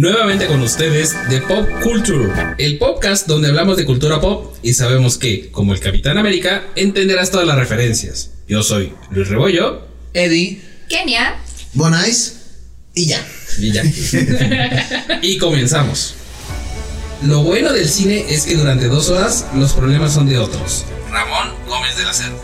Nuevamente con ustedes de Pop Culture, el podcast donde hablamos de cultura pop y sabemos que, como el Capitán América, entenderás todas las referencias. Yo soy Luis Rebollo, Eddie, Kenia. Bonais y ya. y ya. y comenzamos. Lo bueno del cine es que durante dos horas los problemas son de otros. Ramón Gómez de la Cerda.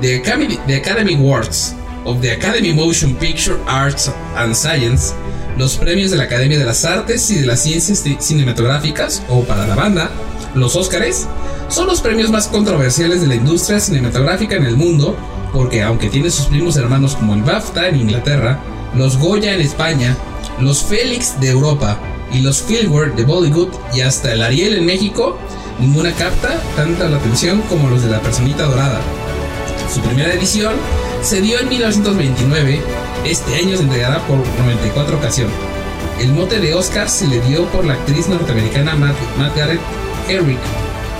The Academy, the Academy Awards of the Academy Motion Picture Arts and Science, los premios de la Academia de las Artes y de las Ciencias Ci- Cinematográficas, o para la banda, los Óscares, son los premios más controversiales de la industria cinematográfica en el mundo, porque aunque tiene sus primos hermanos como el BAFTA en Inglaterra, los Goya en España, los Félix de Europa y los Filmware de Bollywood y hasta el Ariel en México, ninguna capta tanta la atención como los de la personita dorada. Su primera edición se dio en 1929, este año se entregará por 94 ocasión. El mote de Oscar se le dio por la actriz norteamericana Mar- Margaret Herrick,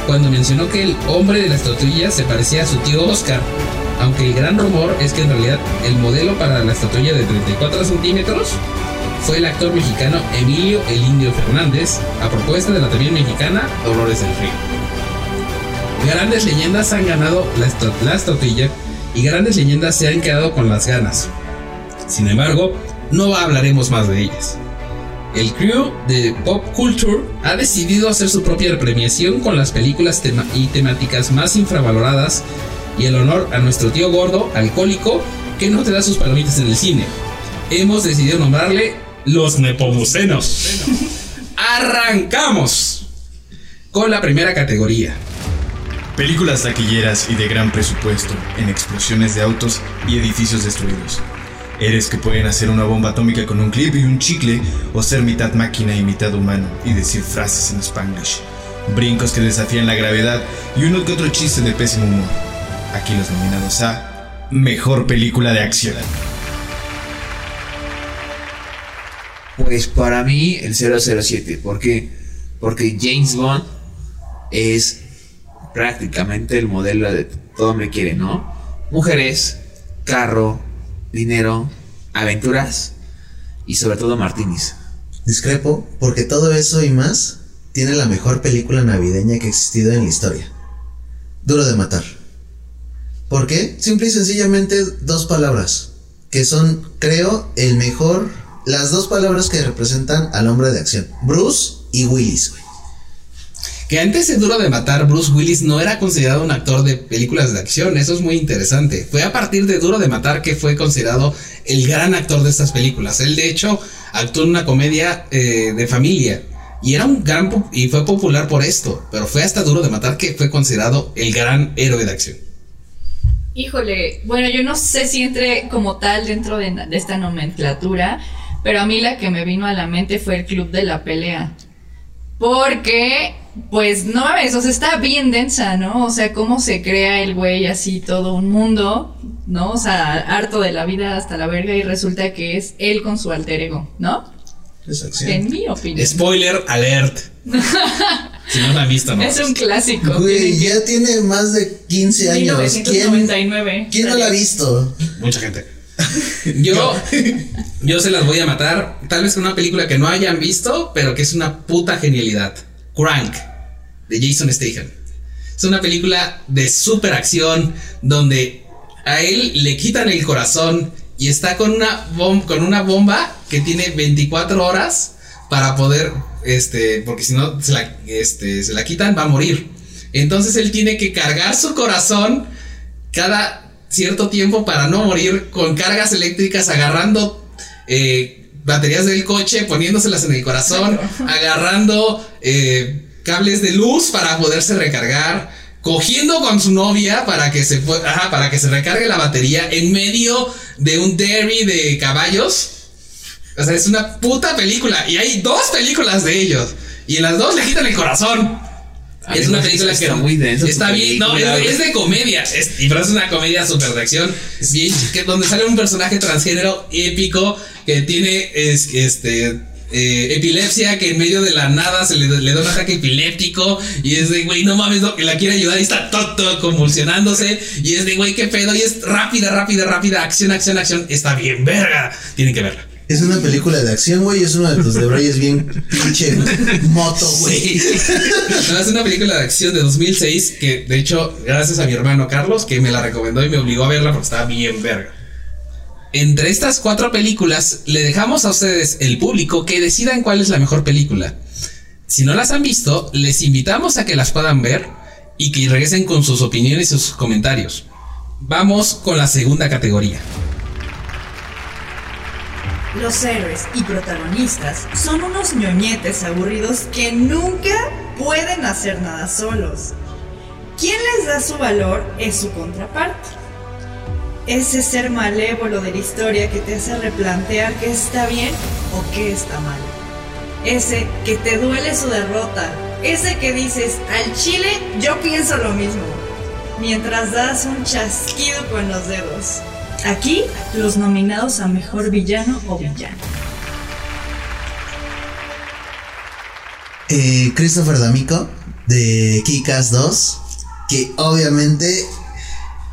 cuando mencionó que el hombre de la estatuilla se parecía a su tío Oscar, aunque el gran rumor es que en realidad el modelo para la estatuilla de 34 centímetros fue el actor mexicano Emilio El Indio Fernández, a propuesta de la también mexicana Dolores del Río. Grandes leyendas han ganado la, la estatuilla y grandes leyendas se han quedado con las ganas. Sin embargo, no hablaremos más de ellas. El crew de Pop Culture ha decidido hacer su propia premiación con las películas y temáticas más infravaloradas y el honor a nuestro tío gordo, alcohólico, que no te da sus palomitas en el cine. Hemos decidido nombrarle los Nepomucenos. Arrancamos con la primera categoría. Películas taquilleras y de gran presupuesto, en explosiones de autos y edificios destruidos. Eres que pueden hacer una bomba atómica con un clip y un chicle, o ser mitad máquina y mitad humano y decir frases en spanglish. Brincos que desafían la gravedad y uno que otro chiste de pésimo humor. Aquí los nominados a Mejor Película de Acción. pues para mí el 007. ¿Por qué? Porque James Bond es prácticamente el modelo de todo me quiere, ¿no? Mujeres, carro, dinero, aventuras y sobre todo martinis. Discrepo porque todo eso y más tiene la mejor película navideña que ha existido en la historia. Duro de matar. ¿Por qué? Simple y sencillamente dos palabras. Que son, creo, el mejor... Las dos palabras que representan al hombre de acción. Bruce y Willis, güey. Que antes de Duro de Matar, Bruce Willis no era considerado un actor de películas de acción. Eso es muy interesante. Fue a partir de Duro de Matar que fue considerado el gran actor de estas películas. Él, de hecho, actuó en una comedia eh, de familia. Y era un gran y fue popular por esto. Pero fue hasta Duro de Matar que fue considerado el gran héroe de acción. Híjole, bueno, yo no sé si entre como tal dentro de, de esta nomenclatura, pero a mí la que me vino a la mente fue el Club de la Pelea. Porque, pues, no mames, o sea, está bien densa, ¿no? O sea, cómo se crea el güey así todo un mundo, ¿no? O sea, harto de la vida hasta la verga y resulta que es él con su alter ego, ¿no? Es acción. En mi opinión. Spoiler alert. si no la han visto, no. Es un clásico. Güey, ya tiene más de 15 años. ¿Quién, 1999. ¿quién no la ha visto? Mucha gente. Yo, yo se las voy a matar. Tal vez con una película que no hayan visto, pero que es una puta genialidad. Crank, de Jason Statham. Es una película de super acción donde a él le quitan el corazón y está con una, bom- con una bomba que tiene 24 horas para poder, este, porque si no se la, este, se la quitan, va a morir. Entonces él tiene que cargar su corazón cada cierto tiempo para no morir con cargas eléctricas agarrando eh, baterías del coche, poniéndoselas en el corazón, agarrando eh, cables de luz para poderse recargar, cogiendo con su novia para que se ajá, para que se recargue la batería en medio de un derby de caballos. O sea, es una puta película y hay dos películas de ellos y en las dos le quitan el corazón. Es una película está que muy está bien, no, es, de comedia, es, y pero es una comedia super de acción, bien, que donde sale un personaje transgénero épico que tiene es, este eh, epilepsia que en medio de la nada se le, le da un ataque epiléptico y es de güey, no mames, no, que la quiere ayudar y está todo, todo convulsionándose y es de güey, qué pedo y es rápida, rápida, rápida, acción, acción, acción, está bien verga, tienen que verla. Es una película de acción, güey. Es uno de tus debrayes bien pinche moto, güey. No, es una película de acción de 2006 que, de hecho, gracias a mi hermano Carlos, que me la recomendó y me obligó a verla porque estaba bien verga. Entre estas cuatro películas, le dejamos a ustedes, el público, que decidan cuál es la mejor película. Si no las han visto, les invitamos a que las puedan ver y que regresen con sus opiniones y sus comentarios. Vamos con la segunda categoría. Los héroes y protagonistas son unos ñoñetes aburridos que nunca pueden hacer nada solos. Quien les da su valor es su contraparte. Ese ser malévolo de la historia que te hace replantear qué está bien o qué está mal. Ese que te duele su derrota. Ese que dices, al chile yo pienso lo mismo. Mientras das un chasquido con los dedos. Aquí, los nominados a mejor villano o villano. Eh, Christopher D'Amico de Kikas 2. Que obviamente,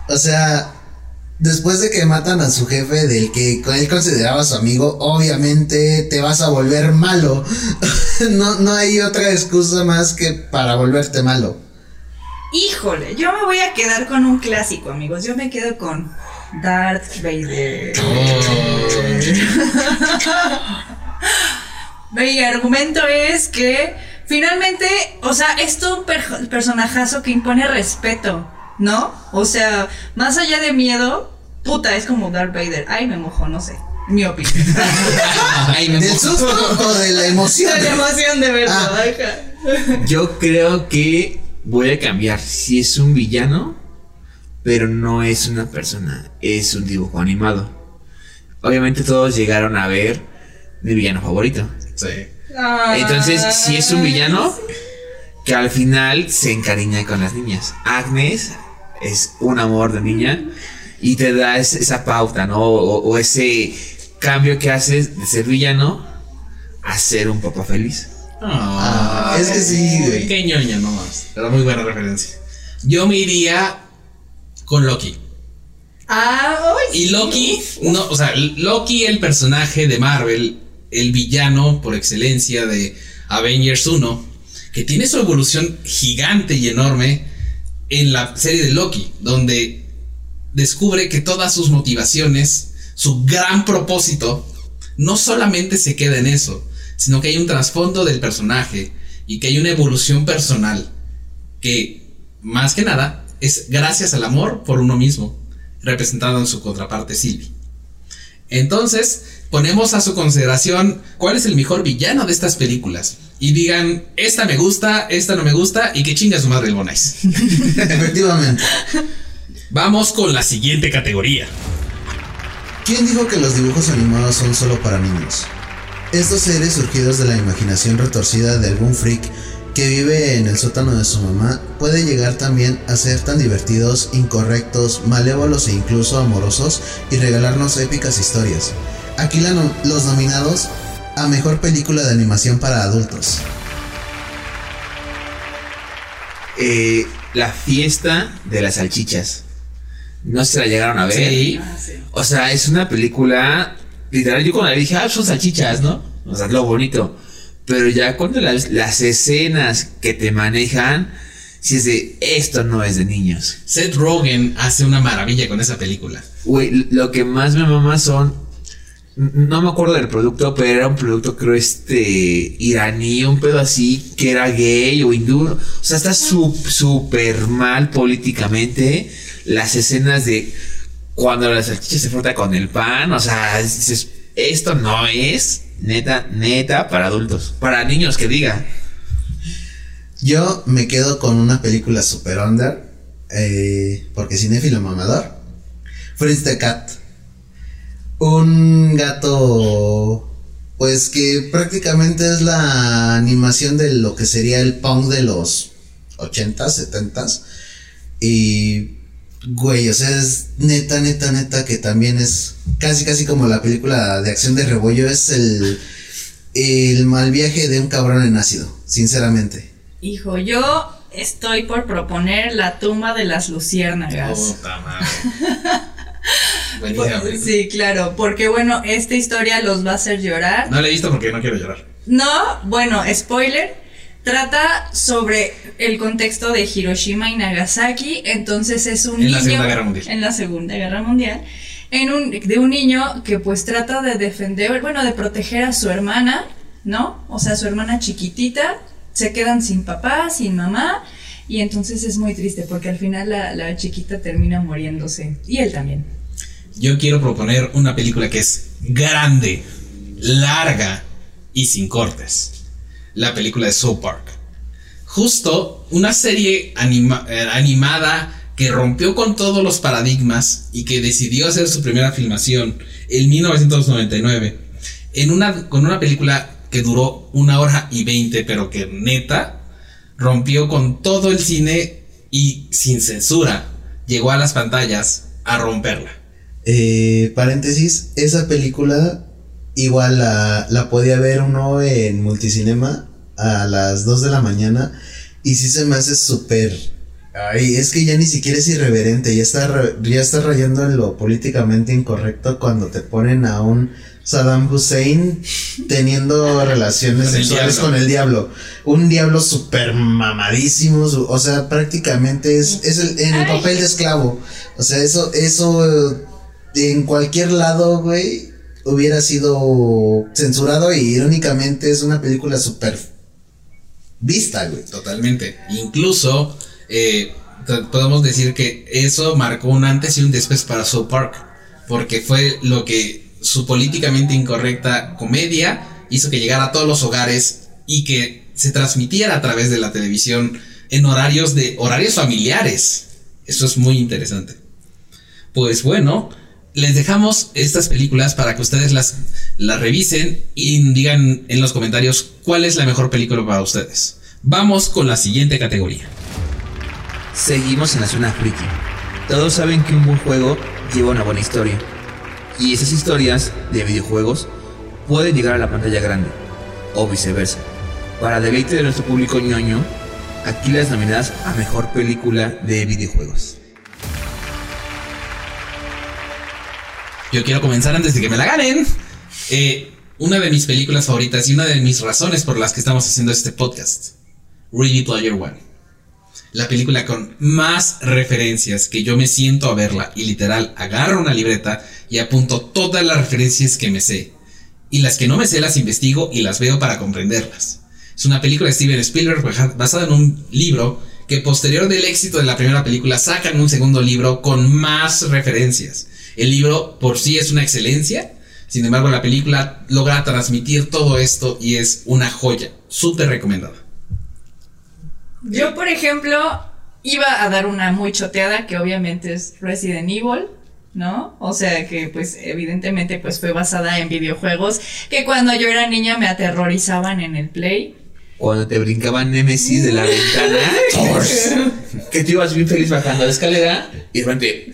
o sea, después de que matan a su jefe, del que él consideraba su amigo, obviamente te vas a volver malo. no, no hay otra excusa más que para volverte malo. Híjole, yo me voy a quedar con un clásico, amigos. Yo me quedo con Darth Vader. Mi argumento es que finalmente, o sea, es todo un per- personajazo que impone respeto, ¿no? O sea, más allá de miedo, puta, es como Darth Vader. Ay, me mojo, no sé. Mi opinión. Ay, me ¿Del susto o de la emoción? La emoción de verlo, Ah. Yo creo que voy a cambiar. Si es un villano, pero no es una persona, es un dibujo animado. Obviamente todos llegaron a ver mi villano favorito. Sí. Entonces, si es un villano, que al final se encariña con las niñas. Agnes es un amor de niña y te da es- esa pauta, ¿no? O, o ese cambio que haces de ser villano a ser un papá feliz. Ah, es que sí, güey. Qué ñoña nomás. Pero muy buena referencia. Yo me iría con Loki. Ah, ay, Y. Loki, no, o sea, Loki, el personaje de Marvel, el villano por excelencia de Avengers 1, que tiene su evolución gigante y enorme en la serie de Loki, donde descubre que todas sus motivaciones, su gran propósito, no solamente se queda en eso, sino que hay un trasfondo del personaje y que hay una evolución personal que, más que nada, es gracias al amor por uno mismo, representado en su contraparte Sylvie. Entonces, ponemos a su consideración cuál es el mejor villano de estas películas. Y digan, esta me gusta, esta no me gusta, y que chinga su madre el Bonais. Efectivamente. Vamos con la siguiente categoría. ¿Quién dijo que los dibujos animados son solo para niños? Estos seres surgidos de la imaginación retorcida de algún freak que vive en el sótano de su mamá puede llegar también a ser tan divertidos, incorrectos, malévolos e incluso amorosos y regalarnos épicas historias. Aquí la no- los nominados a mejor película de animación para adultos. Eh, la fiesta de las salchichas. No se la llegaron a ver. Sí. O sea, es una película. Literal, yo cuando la dije, ah, son salchichas, ¿no? O sea, lo bonito. Pero ya cuando las, las escenas que te manejan, si es de esto no es de niños. Seth Rogen hace una maravilla con esa película. Güey, lo que más me mama son. No me acuerdo del producto, pero era un producto, creo, este. iraní, un pedo así, que era gay o hindú. O sea, está súper mal políticamente. Las escenas de cuando la salchicha se frota con el pan. O sea, dices, esto no es neta, neta para adultos. Para niños, que diga. Yo me quedo con una película super under, eh, porque cinéfilo mamador. Fritz the Cat. Un gato, pues que prácticamente es la animación de lo que sería el punk de los 80s, 70s. Y, güey, o sea, es neta, neta, neta, que también es casi, casi como la película de acción de rebollo. Es el, el mal viaje de un cabrón en ácido, sinceramente. Hijo, yo estoy por proponer la tumba de las luciérnagas. Puta madre. Sí, claro, porque bueno, esta historia los va a hacer llorar. No la he visto porque no quiero llorar. No, bueno, spoiler. Trata sobre el contexto de Hiroshima y Nagasaki. Entonces es un En niño. la Segunda Guerra Mundial. En la Segunda Guerra Mundial. En un, de un niño que pues trata de defender, bueno, de proteger a su hermana, ¿no? O sea, su hermana chiquitita. Se quedan sin papá, sin mamá. Y entonces es muy triste porque al final la, la chiquita termina muriéndose. Y él también. Yo quiero proponer una película que es grande, larga y sin cortes. La película de South Park. Justo una serie eh, animada que rompió con todos los paradigmas y que decidió hacer su primera filmación en 1999 en una, con una película que duró una hora y veinte, pero que neta rompió con todo el cine y sin censura llegó a las pantallas a romperla. Eh, paréntesis, esa película igual la, la podía ver uno en multicinema a las 2 de la mañana y sí se me hace súper... Ay, es que ya ni siquiera es irreverente, ya está, ya está rayando en lo políticamente incorrecto cuando te ponen a un Saddam Hussein teniendo relaciones Con sexuales con el diablo. Un diablo súper mamadísimo, su- o sea, prácticamente es, es el, en el papel de esclavo. O sea, eso, eso eh, en cualquier lado, güey, hubiera sido censurado y irónicamente es una película súper vista, güey. Totalmente. Incluso eh, podemos decir que eso marcó un antes y un después para South Park. Porque fue lo que su políticamente incorrecta comedia hizo que llegara a todos los hogares y que se transmitiera a través de la televisión en horarios de horarios familiares. Eso es muy interesante. Pues bueno, les dejamos estas películas para que ustedes las, las revisen y digan en los comentarios cuál es la mejor película para ustedes. Vamos con la siguiente categoría. Seguimos en la zona friki. Todos saben que un buen juego lleva una buena historia. Y esas historias de videojuegos pueden llegar a la pantalla grande, o viceversa. Para deleite de nuestro público ñoño, aquí las nominadas a mejor película de videojuegos. Yo quiero comenzar antes de que me la ganen. Eh, una de mis películas favoritas y una de mis razones por las que estamos haciendo este podcast. Ready Player One. La película con más referencias que yo me siento a verla y literal agarro una libreta y apunto todas las referencias que me sé. Y las que no me sé las investigo y las veo para comprenderlas. Es una película de Steven Spielberg basada en un libro que posterior del éxito de la primera película sacan un segundo libro con más referencias. El libro por sí es una excelencia, sin embargo la película logra transmitir todo esto y es una joya, súper recomendada. Yo, por ejemplo, iba a dar una muy choteada que obviamente es Resident Evil, ¿no? O sea que pues evidentemente pues fue basada en videojuegos que cuando yo era niña me aterrorizaban en el Play. Cuando te brincaban Nemesis de la ventana, que tú ibas bien feliz bajando la escalera y de repente.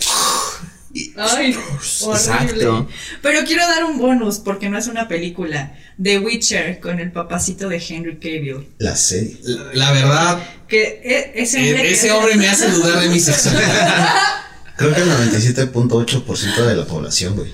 Ay. Exacto. Pero quiero dar un bonus porque no es una película. The Witcher con el papacito de Henry Cavill. La serie. La, la verdad, Que e- ese eh, hombre, ese hombre me hace dudar de mi sexualidad. Creo que el 97.8% de la población, güey.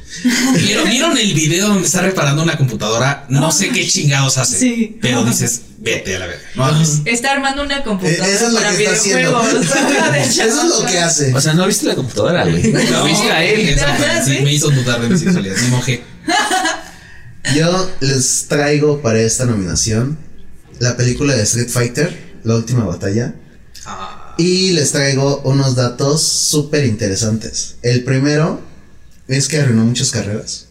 ¿Vieron, ¿Vieron el video donde está reparando una computadora? No sé qué chingados hace. Sí. Pero dices, vete a la verga. No. Está armando una Eh, computadora Eso es lo para que está haciendo. Eso es lo que hace. O sea, no viste la computadora, güey. Lo viste a él. Sí, me hizo dudar de mi sexualidad. Me mojé. Yo les traigo para esta nominación la película de Street Fighter, La Última Batalla. Y les traigo unos datos súper interesantes. El primero es que arruinó muchas carreras.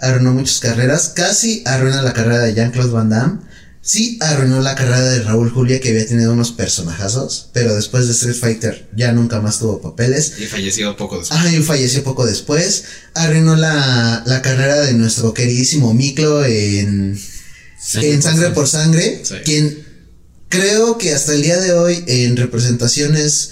Arruinó muchas carreras. Casi arruina la carrera de Jean-Claude Van Damme. Sí arruinó la carrera de Raúl Julia, que había tenido unos personajazos. Pero después de Street Fighter ya nunca más tuvo papeles. Y falleció poco después. Ah, y falleció poco después. Arruinó la, la carrera de nuestro queridísimo Miklo en, en Sangre por Sangre. Sí. Quien creo que hasta el día de hoy en representaciones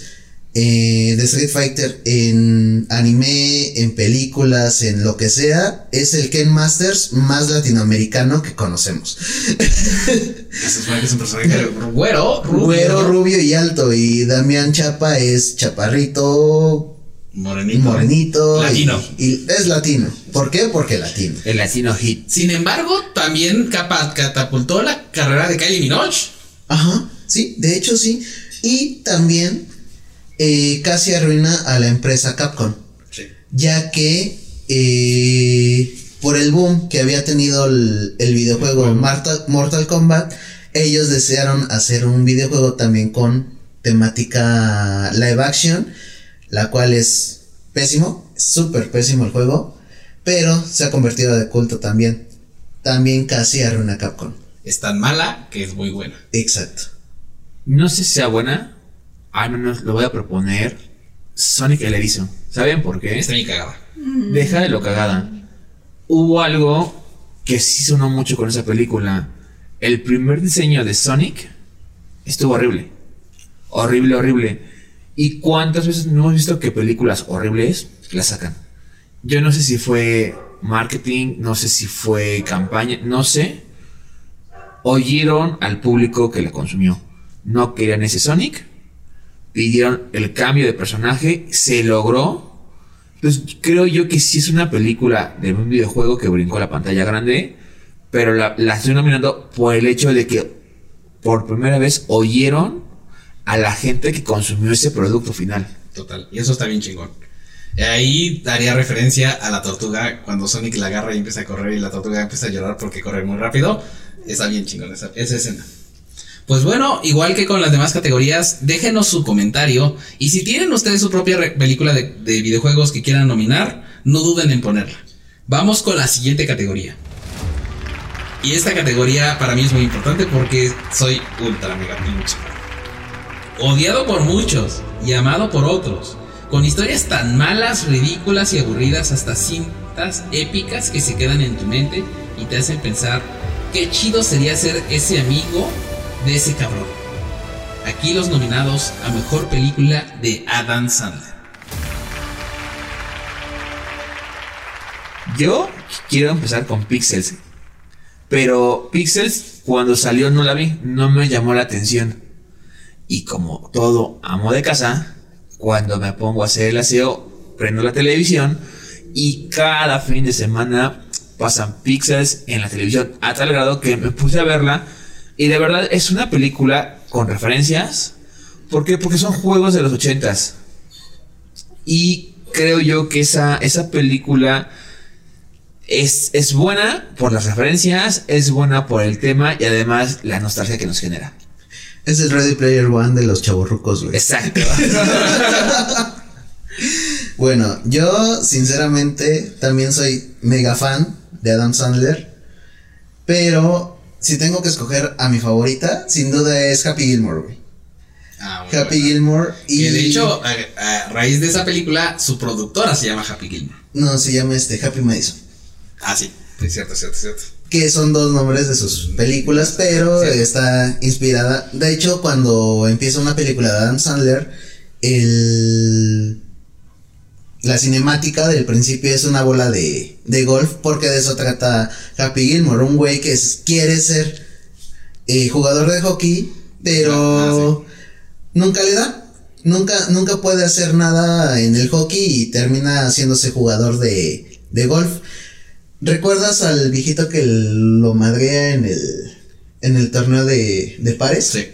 eh, de Street Fighter en anime, en películas, en lo que sea, es el Ken Masters más latinoamericano que conocemos. Se supone que es un personaje güero, rubio. Güero, rubio y alto. Y Damián Chapa es chaparrito, Morenito. morenito. y- Latino. Y, es latino. ¿Por qué? Porque latino. El latino hit. Sin embargo, también capa- catapultó la carrera de Kylie Minogue. Ajá, sí, de hecho sí. Y también eh, casi arruina a la empresa Capcom. Sí. Ya que eh, por el boom que había tenido el, el videojuego Mortal, Mortal Kombat, ellos desearon hacer un videojuego también con temática live action, la cual es pésimo, súper pésimo el juego, pero se ha convertido de culto también. También casi arruina Capcom. Es tan mala que es muy buena. Exacto. No sé si sea buena. Al menos lo voy a proponer. Sonic el Erizo. ¿Saben por qué? Está bien cagada. Deja de lo cagada. Hubo algo que sí sonó mucho con esa película. El primer diseño de Sonic estuvo horrible. Horrible, horrible. ¿Y cuántas veces no hemos visto que películas horribles las sacan? Yo no sé si fue marketing, no sé si fue campaña, no sé. Oyeron al público que la consumió. No querían ese Sonic. Pidieron el cambio de personaje. Se logró. Entonces creo yo que sí es una película de un videojuego que brincó la pantalla grande. Pero la, la estoy nominando por el hecho de que por primera vez oyeron a la gente que consumió ese producto final. Total. Y eso está bien chingón. Ahí daría referencia a la tortuga cuando Sonic la agarra y empieza a correr y la tortuga empieza a llorar porque corre muy rápido. Está bien chingón esa, esa escena. Pues bueno, igual que con las demás categorías, déjenos su comentario y si tienen ustedes su propia película de, de videojuegos que quieran nominar, no duden en ponerla. Vamos con la siguiente categoría. Y esta categoría para mí es muy importante porque soy ultra mega pinche. Odiado por muchos y amado por otros. Con historias tan malas, ridículas y aburridas hasta cintas épicas que se quedan en tu mente y te hacen pensar qué chido sería ser ese amigo de ese cabrón. Aquí los nominados a mejor película de Adam Sandler. Yo quiero empezar con Pixels. Pero Pixels, cuando salió no la vi, no me llamó la atención. Y como todo amo de casa, cuando me pongo a hacer el aseo, prendo la televisión y cada fin de semana pasan Pixels en la televisión a tal grado que me puse a verla y de verdad es una película con referencias. ¿Por qué? Porque son juegos de los ochentas. Y creo yo que esa, esa película es, es buena por las referencias, es buena por el tema y además la nostalgia que nos genera. Es el Ready Player One de los chavorrucos, güey. Exacto. Bueno, yo sinceramente también soy mega fan de Adam Sandler. Pero si tengo que escoger a mi favorita, sin duda es Happy Gilmore, güey. Ah, Happy. Gilmore y... Que de hecho, a, a raíz de esa película, su productora se llama Happy Gilmore. No, se llama este Happy Madison. Ah, sí. Es cierto, es cierto, es cierto. Que son dos nombres de sus películas, pero Sí. está inspirada. De hecho, cuando empieza una película de Adam Sandler, el... La cinemática del principio es una bola de, de golf, porque de eso trata Happy Gilmore, un güey que es- quiere ser eh, jugador de hockey, pero Ah, nunca le da. Nunca, nunca puede hacer nada en el hockey y termina haciéndose jugador de, de golf. ¿Recuerdas al viejito que lo madrea en el, en el torneo de, de pares? Sí.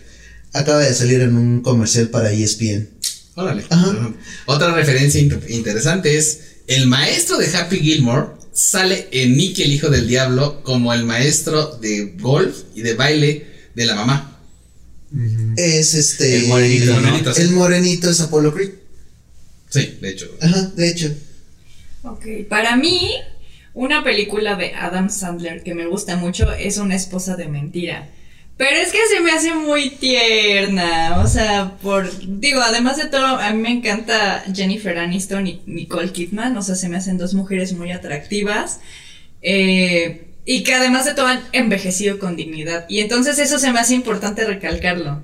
Acaba de salir en un comercial para ESPN. Órale. Ajá. Otra referencia int- interesante es el maestro de Happy Gilmore sale en Nicky el hijo del diablo como el maestro de golf y de baile de la mamá. Es este. El morenito, ¿no? morenito, sí. El morenito es Apollo Creed. Sí, de hecho. Ajá, de hecho. Ok, para mí, una película de Adam Sandler que me gusta mucho es Una esposa de mentira. Pero es que se me hace muy tierna, o sea, por, digo, además de todo, a mí me encanta Jennifer Aniston y Nicole Kidman, o sea, se me hacen dos mujeres muy atractivas, eh, y que además de todo han envejecido con dignidad, y entonces eso se me hace importante recalcarlo,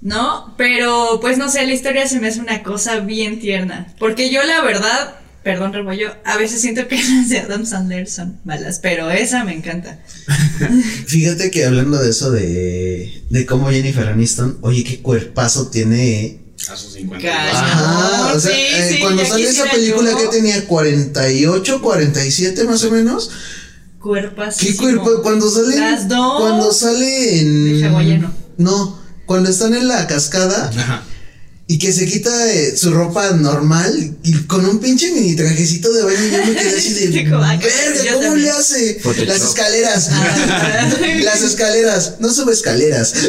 ¿no? Pero, pues no sé, la historia se me hace una cosa bien tierna, porque yo la verdad, perdón, Rebollo, a veces siento que las de Adam Sandler son malas, pero esa me encanta. Fíjate que hablando de eso de, de cómo Jennifer Aniston, oye, qué cuerpazo tiene. A sus 50. Calla. Ajá, o sea, Sí, eh, sí, cuando salió esa película yo. que tenía 48, 47 más o menos. Cuerpas. ¿Qué cuerpo? Cuando sale. Las dos. Cuando sale en. No, cuando están en la cascada Ajá. Y que se quita eh, su ropa normal y con un pinche mini trajecito de baño, yo me quedé así de. Ah, Verga, ¿cómo también". le hace? Las escaleras. Ah. Las escaleras. No sube escaleras.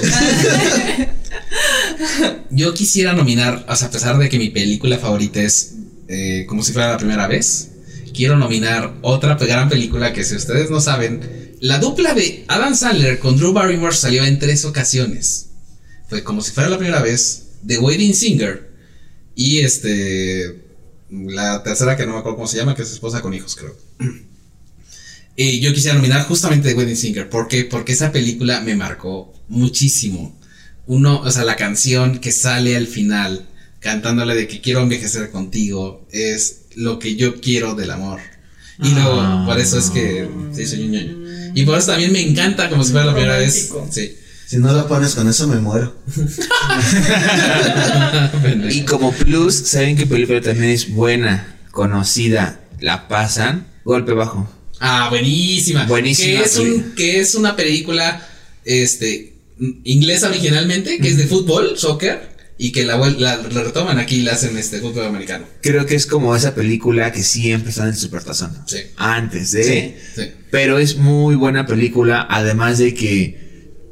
Yo quisiera nominar, o sea, a pesar de que mi película favorita es eh, como si fuera la primera vez, quiero nominar otra gran película que si ustedes no saben, la dupla de Adam Sandler con Drew Barrymore salió en tres ocasiones. Fue como si fuera la primera vez, The Wedding Singer y este la tercera que no me acuerdo cómo se llama, que es esposa con hijos, creo. Y yo quisiera nominar justamente The Wedding Singer. ¿Por qué? Porque esa película me marcó muchísimo. Uno, o sea, la canción que sale al final, cantándole de que quiero envejecer contigo, es lo que yo quiero del amor. Y luego, Ah. por eso es que sí, soy un ñoño. Y por eso también me encanta como si fuera la primera vez. Romántico. Sí. Si no la pones con eso, me muero. Y como plus, ¿saben qué película también es buena, conocida? La pasan, golpe bajo. Ah, buenísima. Buenísima, Que es, un, que es una película este, inglesa originalmente, que es de fútbol, soccer, y que la, vuel- la, la retoman aquí y la hacen este fútbol americano. Creo que es como esa película que siempre está en el supertazón. Sí. Antes de. Sí. Pero es muy buena película, además de que,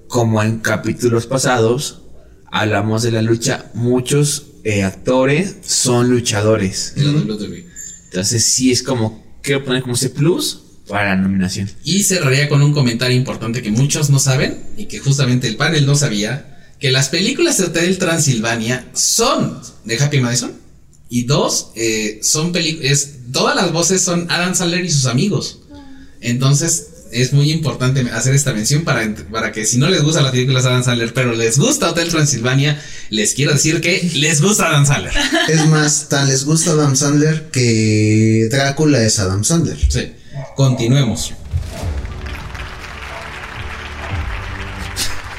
como en capítulos pasados, hablamos de la lucha, muchos eh, actores son luchadores. de la WWE. Entonces sí es como, quiero poner como ese plus para la nominación. Y cerraría con un comentario importante que muchos no saben y que justamente el panel no sabía, que las películas de Hotel Transilvania son de Happy Madison y dos, eh, son películas, todas las voces son Adam Sandler y sus amigos. Entonces es muy importante hacer esta mención para, para que si no les gustan las películas de Adam Sandler, pero les gusta Hotel Transilvania, les quiero decir que les gusta Adam Sandler. Es más, tan les gusta Adam Sandler que Drácula es Adam Sandler. Sí, continuemos.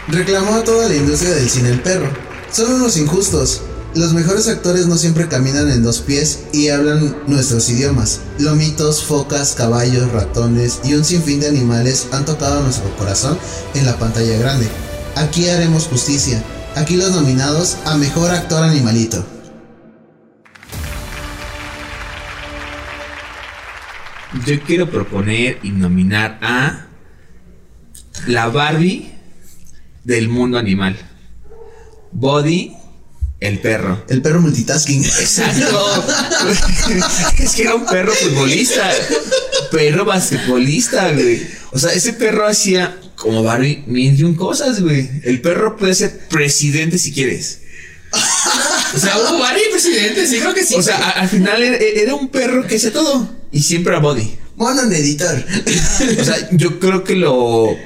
Reclamó a toda la industria del cine el perro. Son unos injustos. Los mejores actores no siempre caminan en dos pies y hablan nuestros idiomas. Lomitos, focas, caballos, ratones y un sinfín de animales han tocado nuestro corazón en la pantalla grande. Aquí haremos justicia. Aquí los nominados a mejor actor animalito. Yo quiero proponer y nominar a la Barbie del mundo animal. Body, el perro. El perro multitasking. Exacto. es que era un perro futbolista. Perro basquetbolista, güey. O sea, ese perro hacía como Barbie mil y un cosas, güey. El perro puede ser presidente si quieres. O sea, hubo varios presidentes, sí creo que sí. O sea, a- al final era, era un perro que hacía todo. Y siempre a Body. Mono en editor. O sea, yo creo que lo,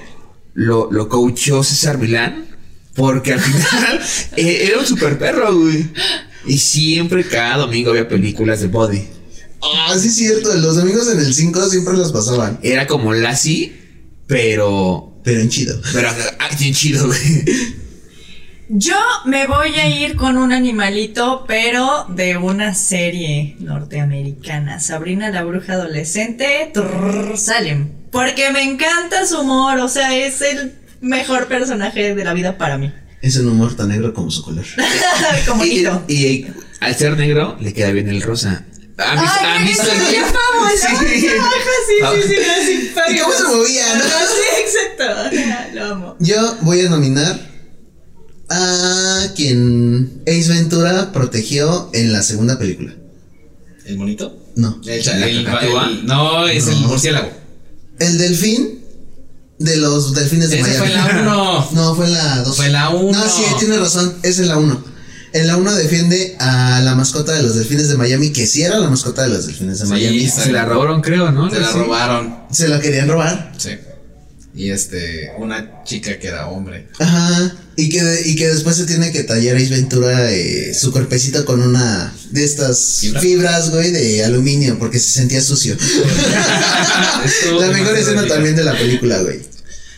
lo, lo coachó César Milán. Porque al final eh, era un super perro, güey. Y siempre cada domingo había películas de Body. Ah, sí es cierto. Los domingos en el 5 siempre las pasaban. Era como Lassie, pero. Pero en chido. Pero bien chido, güey. Yo me voy a ir con un animalito, pero de una serie norteamericana. Sabrina la bruja adolescente, trrr, Salem. Porque me encanta su humor, o sea, es el mejor personaje de la vida para mí. Es un humor tan negro como su color. Como Y, Nito. y al ser negro, le queda bien el rosa. A me- sí, Sí. sí, Ah. sí, sí, así, ¿Y cómo se movía, no? Sí, exacto. Lo amo. Yo voy a nominar a quien Ace Ventura protegió en la segunda película. ¿El bonito? No. El, cha- ¿La el- cacatúa? el- no, es el murciélago. El delfín de los delfines de Ese Miami. fue la uno. No, fue la 2. Fue la uno. No, sí, tiene razón. Es en la 1. En la 1 defiende a la mascota de los delfines de Miami, que sí era la mascota de los delfines de Sí, Miami. sí. Se la robaron, creo, ¿no? Se la Sí. robaron. Se la querían robar. Sí. Y este, una chica que era hombre. Ajá. Y que, y que después se tiene que tallar Ace Ventura eh, su cuerpecito con una de estas ¿Fibra? fibras, güey, de aluminio, porque se sentía sucio. La mejor escena también de la película, güey.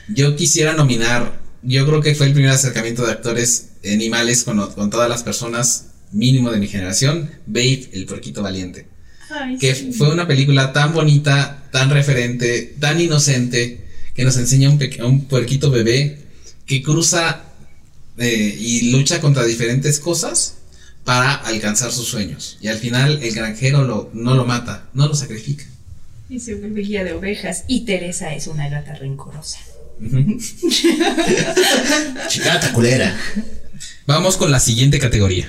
Yo quisiera nominar, yo creo que fue el primer acercamiento de actores animales con, con todas las personas mínimo de mi generación, Babe, el porquito valiente. Ay, Que sí. fue una película tan bonita, tan referente, tan inocente, que nos enseña un, un puerquito bebé que cruza eh, y lucha contra diferentes cosas para alcanzar sus sueños. Y al final el granjero lo, no lo mata, no lo sacrifica. Y se vuelve guía de ovejas. Y Teresa es una gata rencorosa. Chicata culera. Vamos con la siguiente categoría.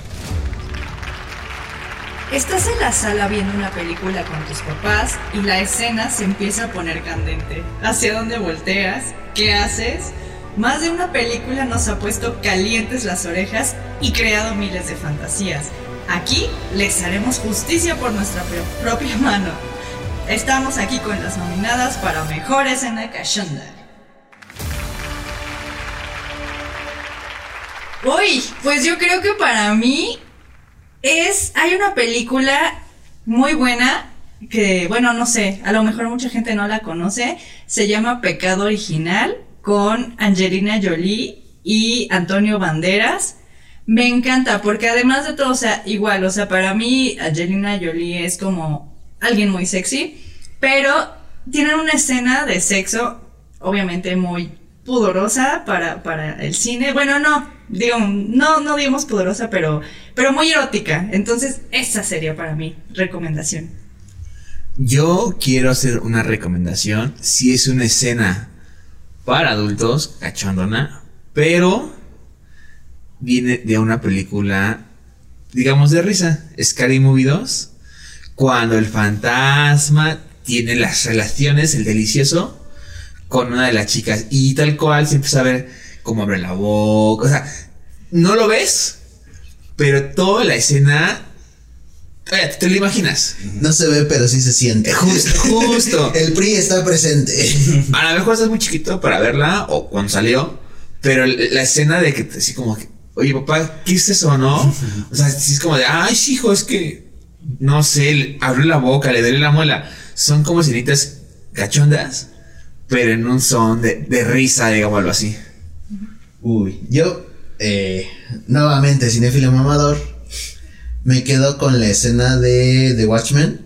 Estás en la sala viendo una película con tus papás y la escena se empieza a poner candente. ¿Hacia dónde volteas? ¿Qué haces? Más de una película nos ha puesto calientes las orejas y creado miles de fantasías. Aquí les haremos justicia por nuestra pro- propia mano. Estamos aquí con las nominadas para Mejor Escena Cachonda. Uy, pues yo creo que para mí es. Hay una película muy buena que, bueno, no sé, a lo mejor mucha gente no la conoce. Se llama Pecado Original con Angelina Jolie y Antonio Banderas. Me encanta porque además de todo, o sea, igual, o sea, para mí Angelina Jolie es como alguien muy sexy, pero tienen una escena de sexo, obviamente muy pudorosa para, para el cine. Bueno, no, digo, no, no digamos pudorosa, pero, pero muy erótica. Entonces, esa sería para mí recomendación. Yo quiero hacer una recomendación. Si es una escena para adultos, cachondona, pero viene de una película, digamos, de risa. Scary Movie 2. Cuando el fantasma tiene las relaciones, el delicioso, con una de las chicas. Y tal cual se empieza a ver cómo abre la boca. O sea, no lo ves, pero toda la escena. Oye, te lo imaginas. No se ve, pero sí se siente. Justo, justo. El PRI está presente. A lo mejor estás muy chiquito para verla o cuando salió, pero la escena de que así como que, oye papá, ¿qué es eso, no? O sea, es como de, ay, hijo, es que, no sé, abrió la boca, le duele la muela. Son como escenitas cachondas, pero en un son de, de risa, digámoslo así. Uy, yo, eh, nuevamente, cinéfilo mamador, me quedo con la escena de The Watchmen,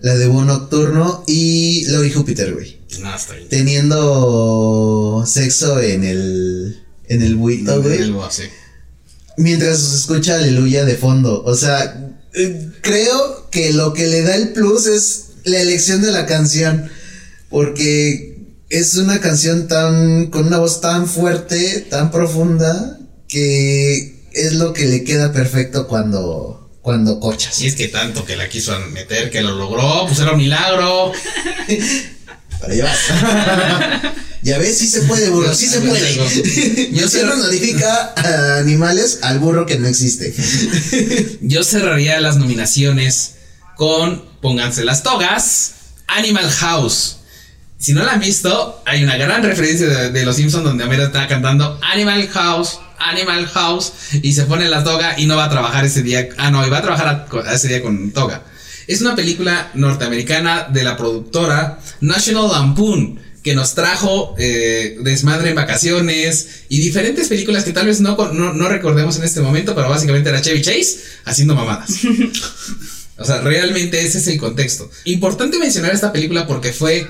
la de Búho Nocturno y Lori Júpiter, güey. No, está bien. Teniendo sexo en el, en el buito, güey. Sí. Mientras se escucha aleluya de fondo. O sea, eh, creo que lo que le da el plus es la elección de la canción. Porque es una canción tan. con una voz tan fuerte, tan profunda, que es lo que le queda perfecto cuando. cuando cochas. Si es que tanto que la quiso meter, que lo logró, pues era un milagro. Para llevar. ya ves, sí se puede, burro, sí se puede. Yo siempre notifica a animales al burro que no existe. Yo cerraría las nominaciones con Pónganse las togas, Animal House. Si no la han visto, hay una gran referencia de, de Los Simpsons donde Homero está cantando Animal House, Animal House y se pone la toga y no va a trabajar ese día. Ah, no, y va a trabajar a- ese día con toga. Es una película norteamericana de la productora National Lampoon que nos trajo eh, Desmadre en Vacaciones y diferentes películas que tal vez no, no, no recordemos en este momento, pero básicamente era Chevy Chase haciendo mamadas. O sea, realmente ese es el contexto. Importante mencionar esta película porque fue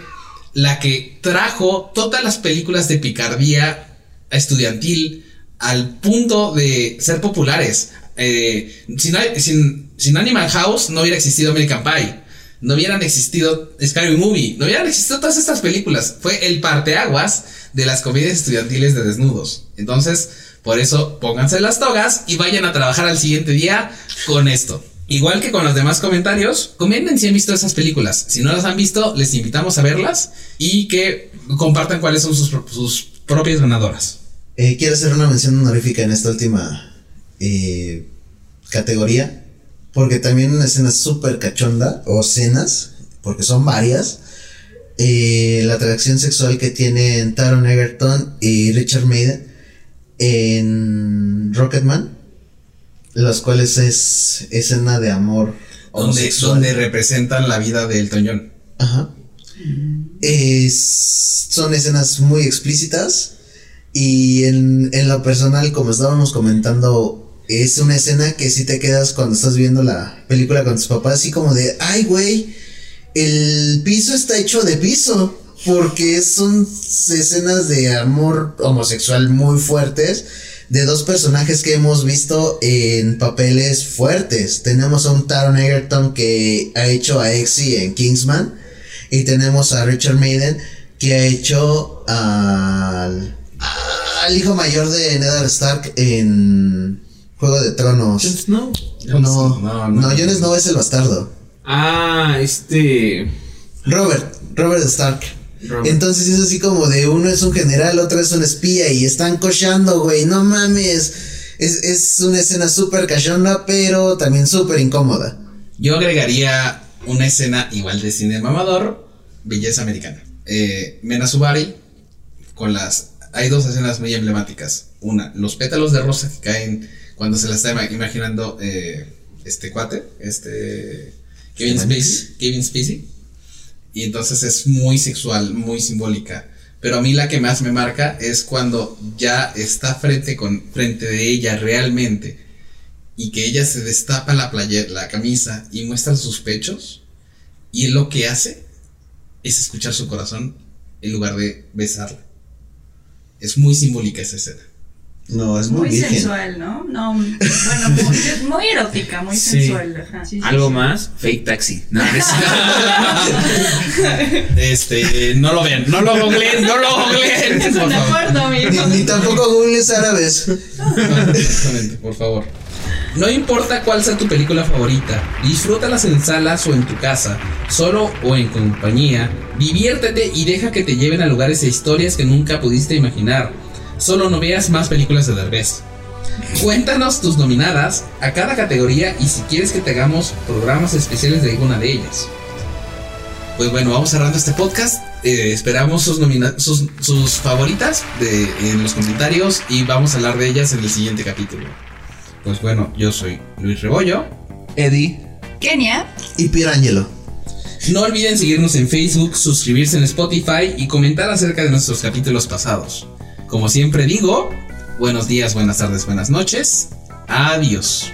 la que trajo todas las películas de picardía estudiantil al punto de ser populares. Eh, sin, sin- sin Animal House no hubiera existido American Pie. No hubieran existido Scary Movie. No hubieran existido todas estas películas. Fue el parteaguas de las comedias estudiantiles de desnudos. Entonces, por eso pónganse las togas y vayan a trabajar al siguiente día con esto. Igual que con los demás comentarios, comenten si han visto esas películas. Si no las han visto, les invitamos a verlas y que compartan cuáles son sus, sus propias ganadoras. Eh, quiero hacer una mención honorífica en esta última eh, categoría. Porque también una escena súper cachonda, o escenas, porque son varias. eh, la atracción sexual que tienen Taron Egerton y Richard Maiden en Rocketman. Los cuales es escena de amor. Donde, donde representan la vida del Toñón. Ajá. Es- son escenas muy explícitas. Y en, en lo personal, como estábamos comentando es una escena que sí te quedas cuando estás viendo la película con tus papás, así como de, ay, güey, el piso está hecho de piso. Porque son escenas de amor homosexual muy fuertes de dos personajes que hemos visto en papeles fuertes. Tenemos a un Taron Egerton que ha hecho a Exy en Kingsman. Y tenemos a Richard Maiden que ha hecho al, al hijo mayor de Ned Stark en Juego de Tronos. Jon Snow. No, no, no, no, no. Jon Snow es el bastardo. Ah, este. Robert, Robert Stark. Entonces es así como de uno es un general, otro es un espía y están cochando, güey, no mames. Es, es una escena súper cachonda, pero también súper incómoda. Yo agregaría una escena igual de cine mamador, belleza americana. Eh, Mena Subari, con las... Hay dos escenas muy emblemáticas. Una, los pétalos de rosa que caen cuando se la está ima- imaginando eh, este cuate, este... Kevin Spacey. Kevin Spacey. Y entonces es muy sexual, muy simbólica. Pero a mí la que más me marca es cuando ya está frente, con, frente de ella realmente y que ella se destapa la playa, la camisa y muestra sus pechos y él lo que hace es escuchar su corazón en lugar de besarla. Es muy simbólica esa escena. No, es muy, Muy sensual, ¿no? No, bueno, muy, muy erótica, muy Sí. sensual. Ajá. Algo más, fake taxi. No, no es- Este, no lo ven, no lo googleen, no lo googleen, por De favor. acuerdo, Ni, amigo. ni tampoco googles árabes. Exactamente, por favor. No importa cuál sea tu película favorita, disfrútalas en salas o en tu casa, solo o en compañía, diviértete y deja que te lleven a lugares e historias que nunca pudiste imaginar. Solo no veas más películas de Derbez. Cuéntanos tus nominadas a cada categoría y si quieres que te hagamos programas especiales de alguna de ellas. Pues bueno, vamos cerrando este podcast. Eh, esperamos sus, sus, sus favoritas de- en los comentarios y vamos a hablar de ellas en el siguiente capítulo. Pues bueno, yo soy Luis Rebollo. Eddie. Kenia. Y Pierangelo. No olviden seguirnos en Facebook, suscribirse en Spotify y comentar acerca de nuestros capítulos pasados. Como siempre digo, buenos días, buenas tardes, buenas noches. Adiós.